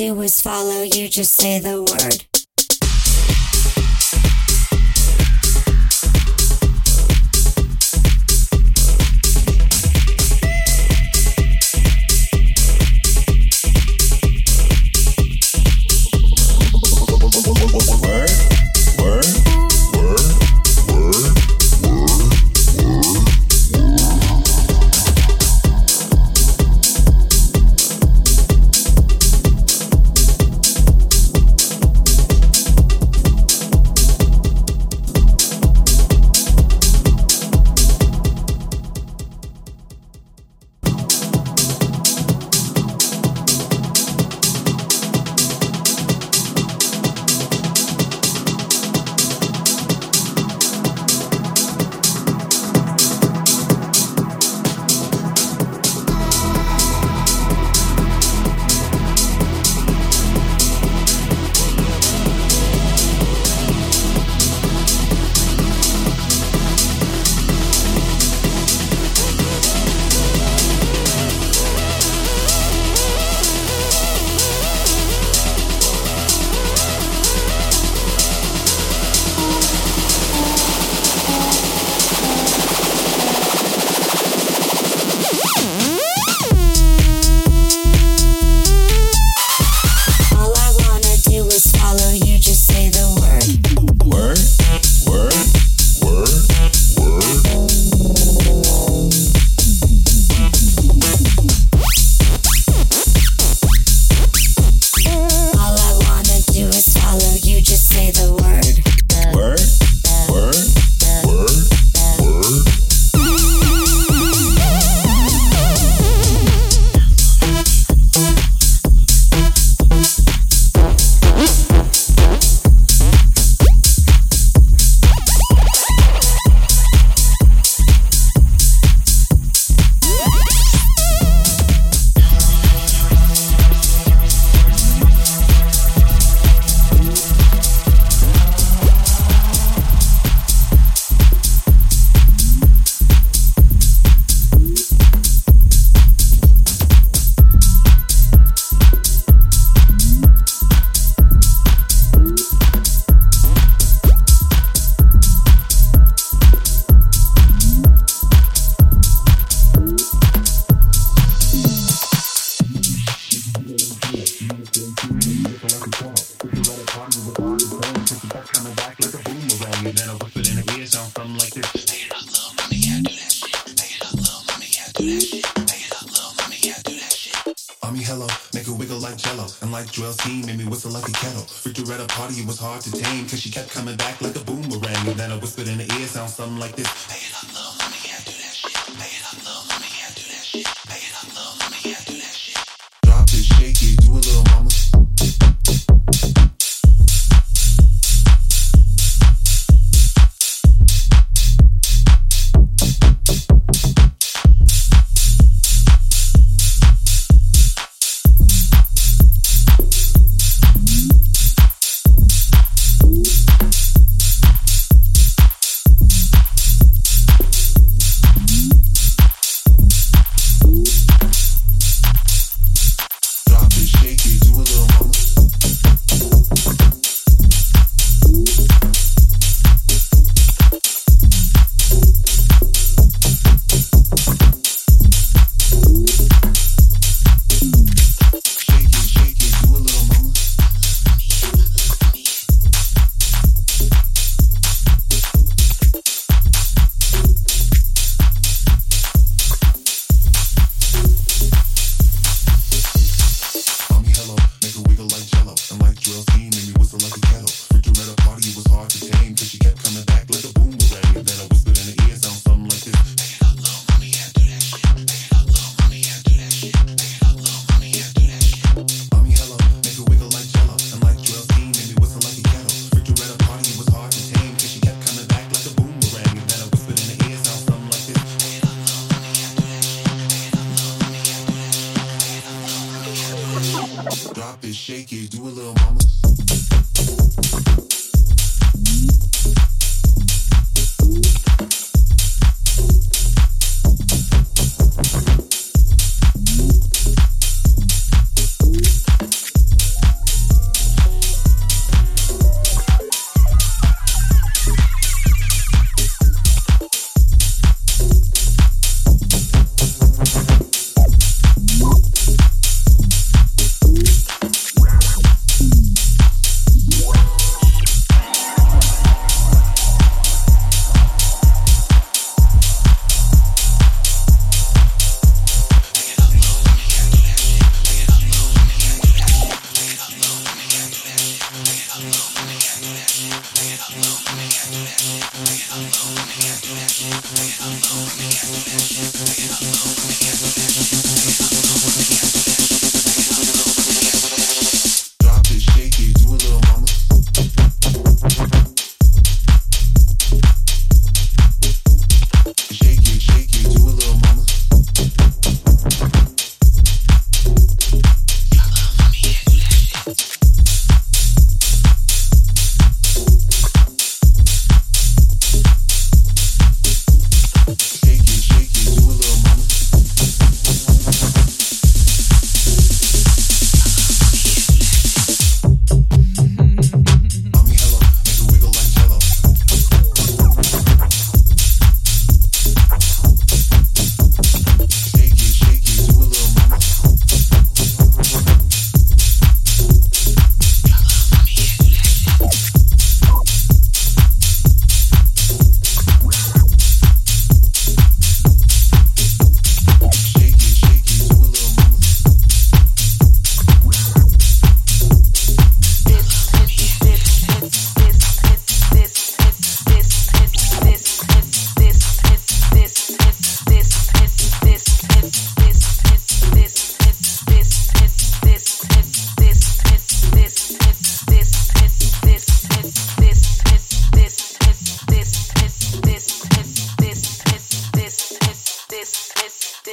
do is Drill steam made me whistle like a kettle. Freaked her at a party, it was hard to tame. Cause she kept coming back like a boomerang. And then I whispered in her ear, sound something like this.